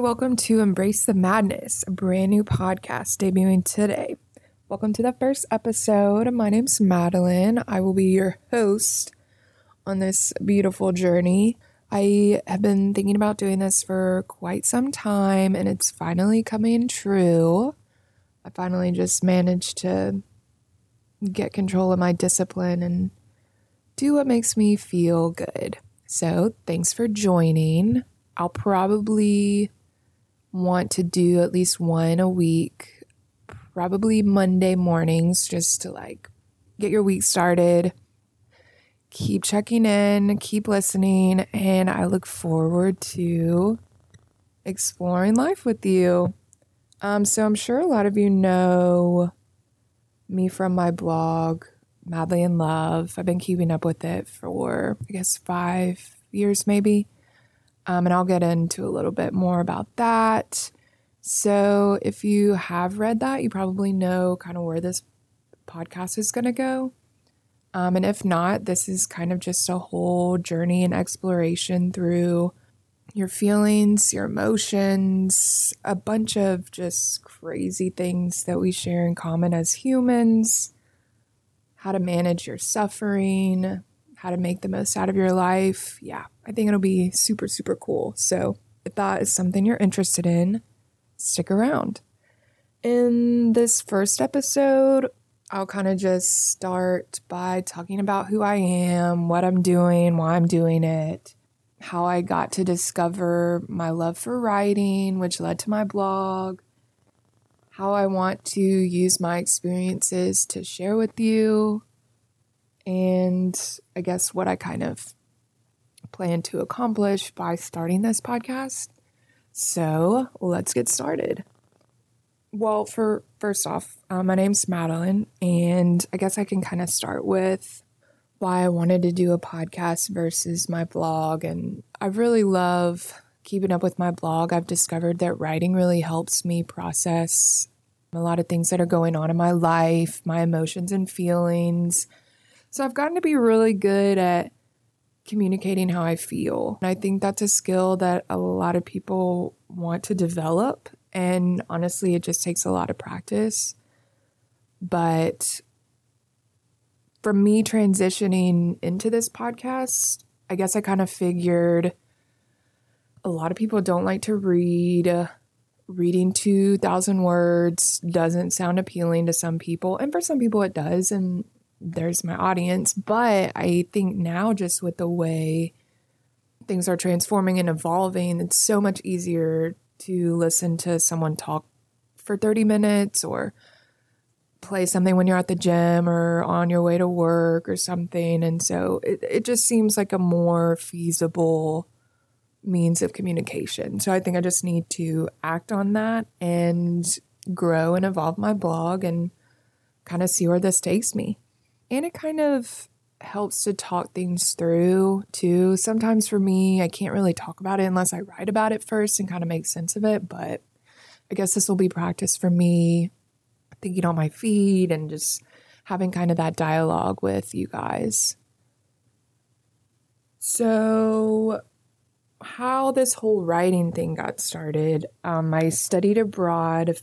welcome to Embrace the Madness, a brand new podcast debuting today. Welcome to the first episode. My name's Madeline. I will be your host on this beautiful journey. I have been thinking about doing this for quite some time and it's finally coming true. I finally just managed to get control of my discipline and do what makes me feel good. So, thanks for joining. I'll probably want to do at least one a week, probably Monday mornings, just to like get your week started. Keep checking in, keep listening, and I look forward to exploring life with you. Um, so I'm sure a lot of you know me from my blog, Madly in Love. I've been keeping up with it for, I guess, five years maybe. Um, and I'll get into a little bit more about that. So, if you have read that, you probably know kind of where this podcast is going to go. Um, and if not, this is kind of just a whole journey and exploration through your feelings, your emotions, a bunch of just crazy things that we share in common as humans, how to manage your suffering, how to make the most out of your life. Yeah, I think it'll be super, super cool. So if that is something you're interested in, stick around. In this first episode, I'll kind of just start by talking about who I am, what I'm doing, why I'm doing it how I got to discover my love for writing, which led to my blog, how I want to use my experiences to share with you, and I guess what I kind of plan to accomplish by starting this podcast. So let's get started. Well, for first off, uh, my name's Madeline, and I guess I can kind of start with why I wanted to do a podcast versus my blog. And I really love keeping up with my blog. I've discovered that writing really helps me process a lot of things that are going on in my life, my emotions and feelings. So I've gotten to be really good at communicating how I feel. And I think that's a skill that a lot of people want to develop. And honestly, it just takes a lot of practice. But for me transitioning into this podcast, I guess I kind of figured a lot of people don't like to read. Reading 2,000 words doesn't sound appealing to some people, and for some people it does, and there's my audience. But I think now, just with the way things are transforming and evolving, it's so much easier to listen to someone talk for 30 minutes or play something when you're at the gym or on your way to work or something. And so it, it just seems like a more feasible means of communication. So I think I just need to act on that and grow and evolve my blog and kind of see where this takes me. And it kind of helps to talk things through too. Sometimes for me, I can't really talk about it unless I write about it first and kind of make sense of it. But I guess this will be practice for me thinking on my feet and just having kind of that dialogue with you guys. So, how this whole writing thing got started, um, I studied abroad,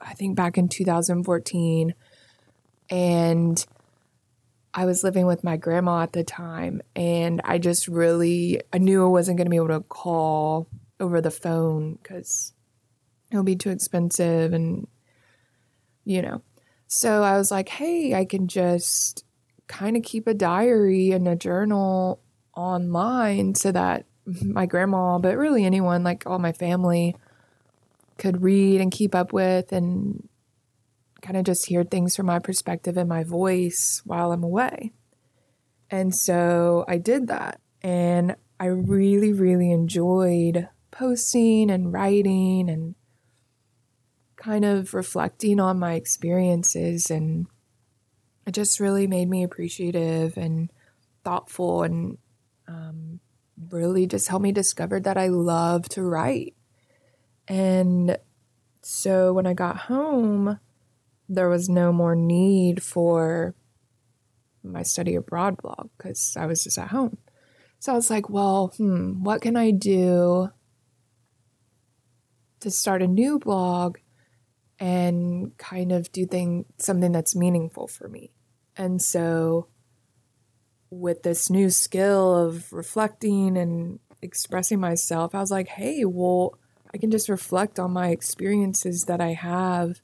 I think back in 2014, and I was living with my grandma at the time, and I just really I knew I wasn't going to be able to call over the phone because it would be too expensive and you know. So I was like, hey, I can just kind of keep a diary and a journal online so that my grandma, but really anyone, like all my family, could read and keep up with and kind of just hear things from my perspective and my voice while I'm away. And so I did that. And I really, really enjoyed posting and writing and kind of reflecting on my experiences and it just really made me appreciative and thoughtful and um, really just helped me discover that I love to write. And so when I got home, there was no more need for my study abroad blog because I was just at home. So I was like, well, hmm, what can I do to start a new blog and kind of do thing something that's meaningful for me. And so with this new skill of reflecting and expressing myself, I was like, hey, well, I can just reflect on my experiences that I have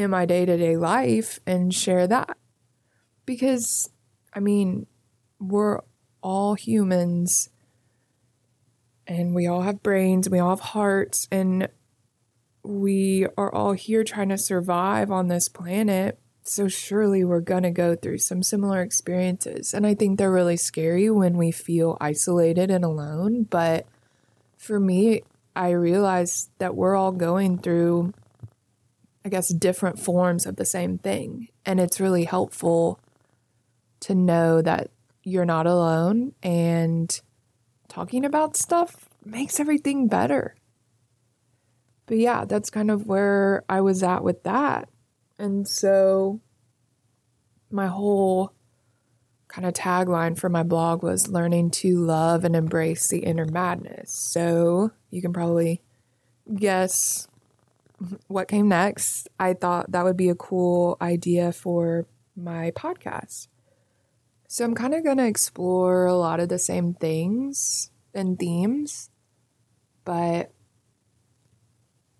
in my day to day life and share that. Because, I mean, we're all humans and we all have brains, we all have hearts, and we are all here trying to survive on this planet. So, surely we're going to go through some similar experiences. And I think they're really scary when we feel isolated and alone. But for me, I realized that we're all going through, I guess, different forms of the same thing. And it's really helpful to know that you're not alone and talking about stuff makes everything better. But yeah, that's kind of where I was at with that. And so my whole kind of tagline for my blog was learning to love and embrace the inner madness. So you can probably guess what came next. I thought that would be a cool idea for my podcast. So I'm kind of going to explore a lot of the same things and themes, but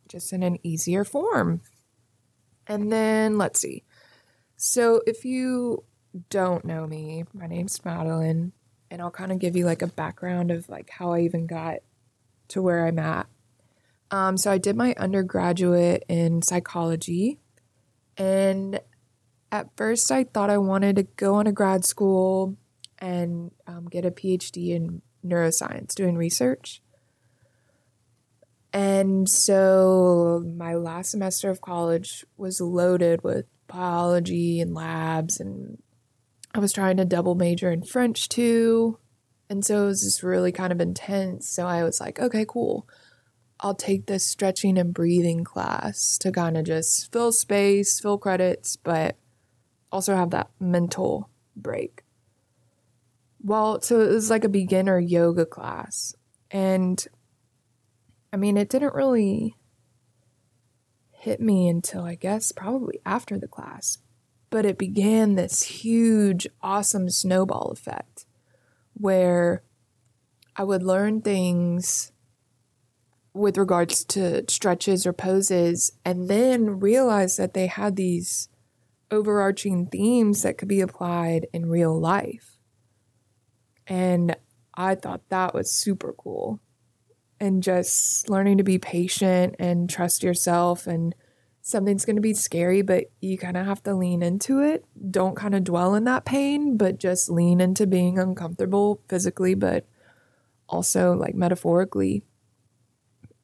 just in an easier form. And then let's see. So if you don't know me, my name's Madeline, and I'll kind of give you like a background of like how I even got to where I'm at. Um, so I did my undergraduate in psychology, and at first I thought I wanted to go on a grad school and um, get a PhD in neuroscience, doing research. And so my last semester of college was loaded with biology and labs, and I was trying to double major in French too. And so it was just really kind of intense. So I was like, okay, cool. I'll take this stretching and breathing class to kind of just fill space, fill credits, but also have that mental break. Well, so it was like a beginner yoga class. And I mean, it didn't really hit me until I guess probably after the class. But it began this huge, awesome snowball effect where I would learn things with regards to stretches or poses and then realize that they had these overarching themes that could be applied in real life. And I thought that was super cool. And just learning to be patient and trust yourself and something's going to be scary, but you kind of have to lean into it. Don't kind of dwell in that pain, but just lean into being uncomfortable physically, but also like metaphorically.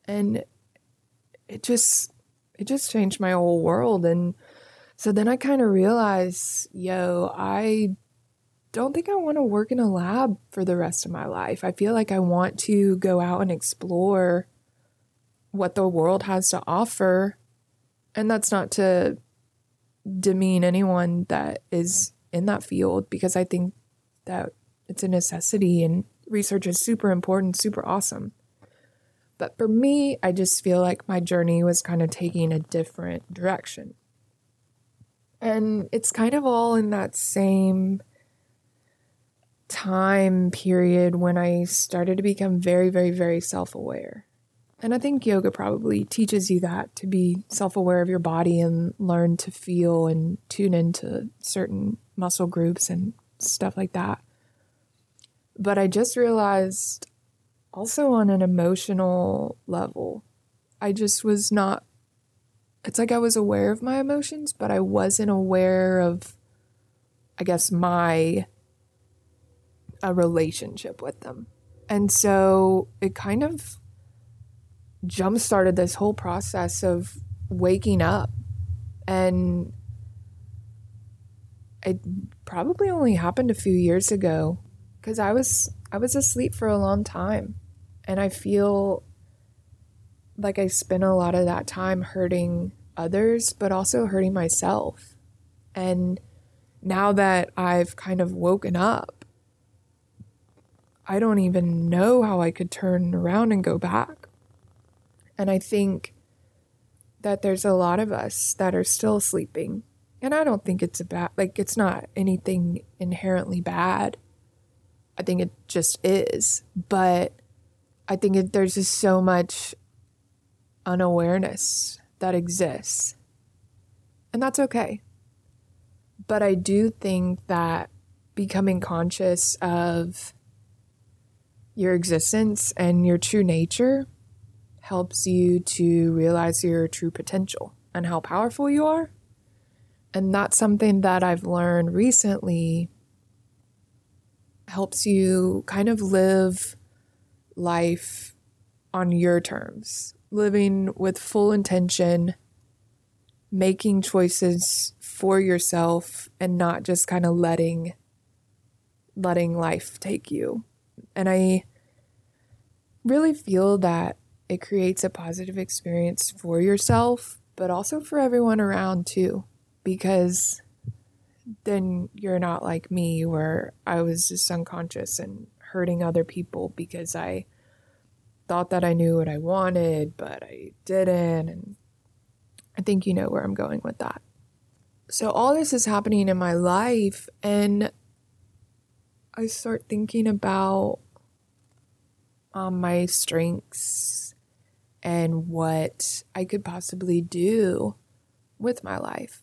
And it just it just changed my whole world and so then I kind of realized, yo, I don't think I want to work in a lab for the rest of my life. I feel like I want to go out and explore what the world has to offer. And that's not to demean anyone that is in that field because I think that it's a necessity and research is super important, super awesome. But for me, I just feel like my journey was kind of taking a different direction. And it's kind of all in that same time period when I started to become very, very, very self aware. And I think yoga probably teaches you that to be self aware of your body and learn to feel and tune into certain muscle groups and stuff like that. But I just realized also on an emotional level, I just was not it's like I was aware of my emotions, but I wasn't aware of, I guess, my a relationship with them. And so it kind of jump started this whole process of waking up. And it probably only happened a few years ago because I was I was asleep for a long time. And I feel like I spent a lot of that time hurting others, but also hurting myself. And now that I've kind of woken up, I don't even know how I could turn around and go back. And I think that there's a lot of us that are still sleeping. And I don't think it's a bad, like, it's not anything inherently bad. I think it just is. But I think it, there's just so much unawareness that exists. And that's okay. But I do think that becoming conscious of your existence and your true nature helps you to realize your true potential and how powerful you are. And that's something that I've learned recently helps you kind of live life on your terms, living with full intention, making choices for yourself and not just kind of letting letting life take you. And I really feel that it creates a positive experience for yourself, but also for everyone around too, because then you're not like me where I was just unconscious and hurting other people because I thought that I knew what I wanted, but I didn't. And I think you know where I'm going with that. So, all this is happening in my life, and I start thinking about um, my strengths and what I could possibly do with my life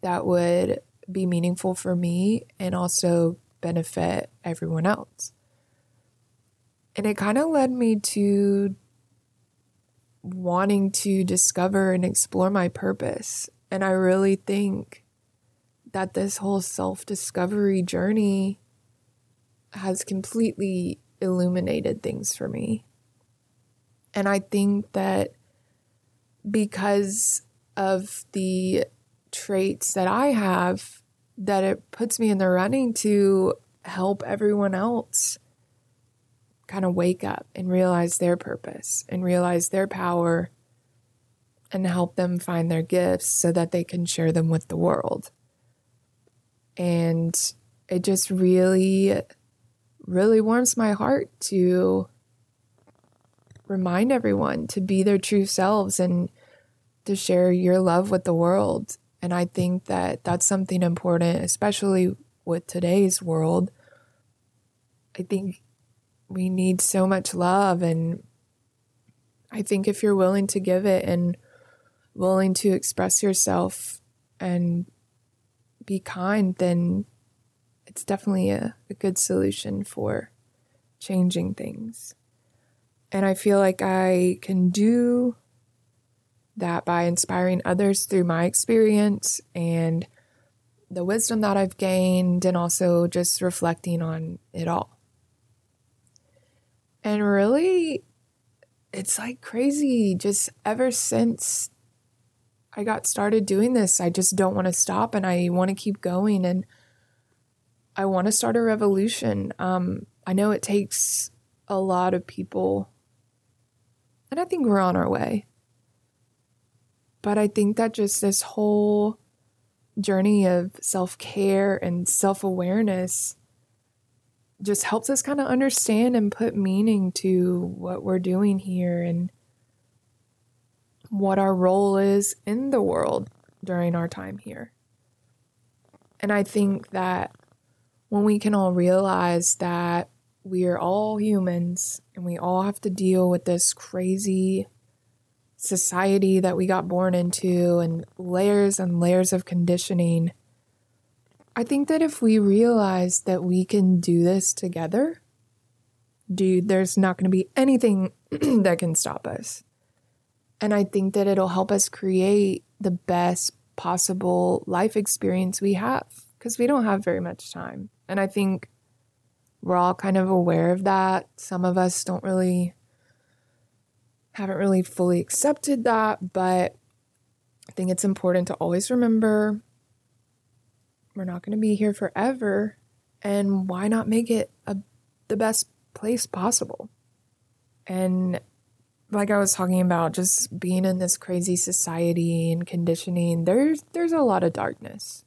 that would be meaningful for me and also benefit everyone else. And it kind of led me to wanting to discover and explore my purpose. And I really think that this whole self discovery journey has completely illuminated things for me. And I think that because of the traits that I have, that it puts me in the running to help everyone else kind of wake up and realize their purpose and realize their power and help them find their gifts so that they can share them with the world. And it just really really warms my heart to remind everyone to be their true selves and to share your love with the world. And I think that that's something important, especially with today's world. I think we need so much love. And I think if you're willing to give it and willing to express yourself and be kind, then it's definitely a, a good solution for changing things. And I feel like I can do that by inspiring others through my experience and the wisdom that I've gained, and also just reflecting on it all. And really, it's like crazy. Just ever since I got started doing this, I just don't want to stop and I want to keep going. And I want to start a revolution. Um, I know it takes a lot of people, and I think we're on our way. But I think that just this whole journey of self care and self awareness just helps us kind of understand and put meaning to what we're doing here and what our role is in the world during our time here. And I think that when we can all realize that we are all humans and we all have to deal with this crazy society that we got born into and layers and layers of conditioning. I think that if we realize that we can do this together, dude, there's not going to be anything that can stop us. And I think that it'll help us create the best possible life experience we have because we don't have very much time. And I think we're all kind of aware of that. Some of us don't really, haven't really fully accepted that, but I think it's important to always remember we're not going to be here forever. And why not make it a, the best place possible? And like I was talking about, just being in this crazy society and conditioning, there's there's a lot of darkness.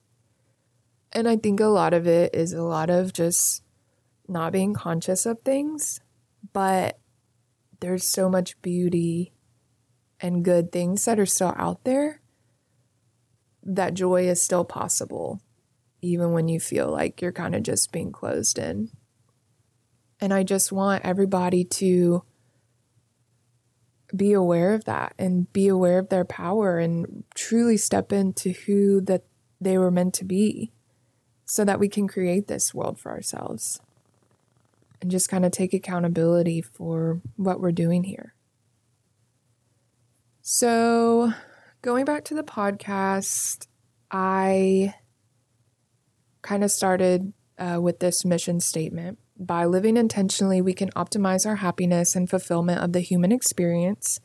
And I think a lot of it is a lot of just not being conscious of things, but there's so much beauty and good things that are still out there, that joy is still possible, even when you feel like you're kind of just being closed in. And I just want everybody to be aware of that and be aware of their power and truly step into who that they were meant to be so that we can create this world for ourselves and just kind of take accountability for what we're doing here. So, going back to the podcast, I kind of started uh, with this mission statement. By living intentionally, we can optimize our happiness and fulfillment of the human experience,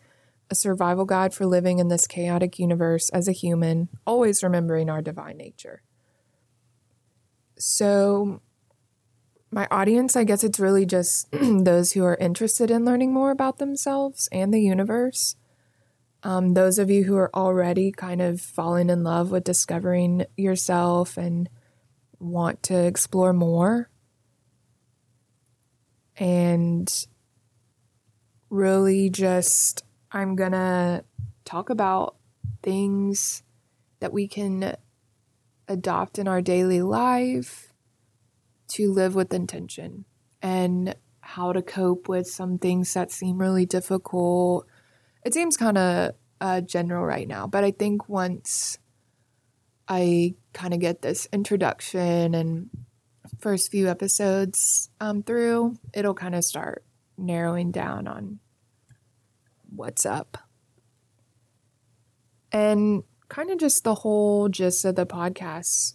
a survival guide for living in this chaotic universe as a human, always remembering our divine nature. So, my audience, I guess it's really just those who are interested in learning more about themselves and the universe. Um, those of you who are already kind of falling in love with discovering yourself and want to explore more. And really just, I'm going to talk about things that we can adopt in our daily life to live with intention and how to cope with some things that seem really difficult. It seems kind of uh, general right now, but I think once I kind of get this introduction and first few episodes um, through, it'll kind of start narrowing down on what's up. And kind of just the whole gist of the podcast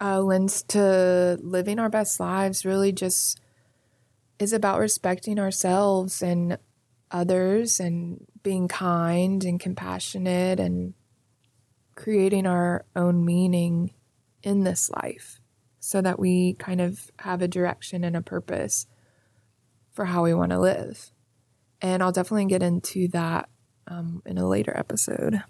uh, lends to living our best lives really just is about respecting ourselves and others and being kind and compassionate and creating our own meaning in this life so that we kind of have a direction and a purpose for how we want to live. And I'll definitely get into that um, in a later episode.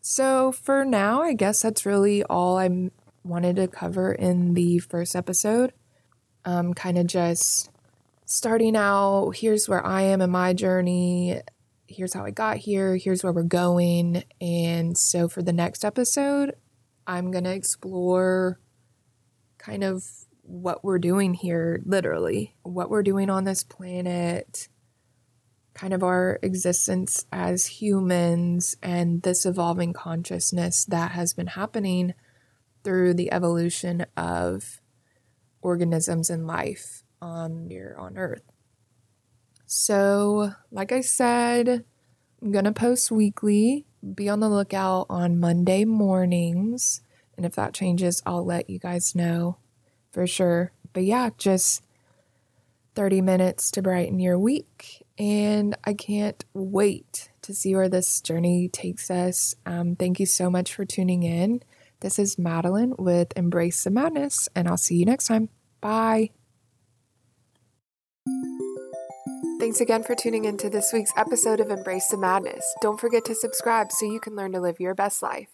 So, for now, I guess that's really all I wanted to cover in the first episode. Um, kind of just starting out here's where I am in my journey, here's how I got here, here's where we're going. And so, for the next episode, I'm going to explore kind of what we're doing here, literally, what we're doing on this planet kind of our existence as humans and this evolving consciousness that has been happening through the evolution of organisms and life on here on earth. So, like I said, I'm going to post weekly. Be on the lookout on Monday mornings. And if that changes, I'll let you guys know for sure. But yeah, just 30 minutes to brighten your week and I can't wait to see where this journey takes us. Um, thank you so much for tuning in. This is Madeline with Embrace the Madness, and I'll see you next time. Bye. Thanks again for tuning in to this week's episode of Embrace the Madness. Don't forget to subscribe so you can learn to live your best life.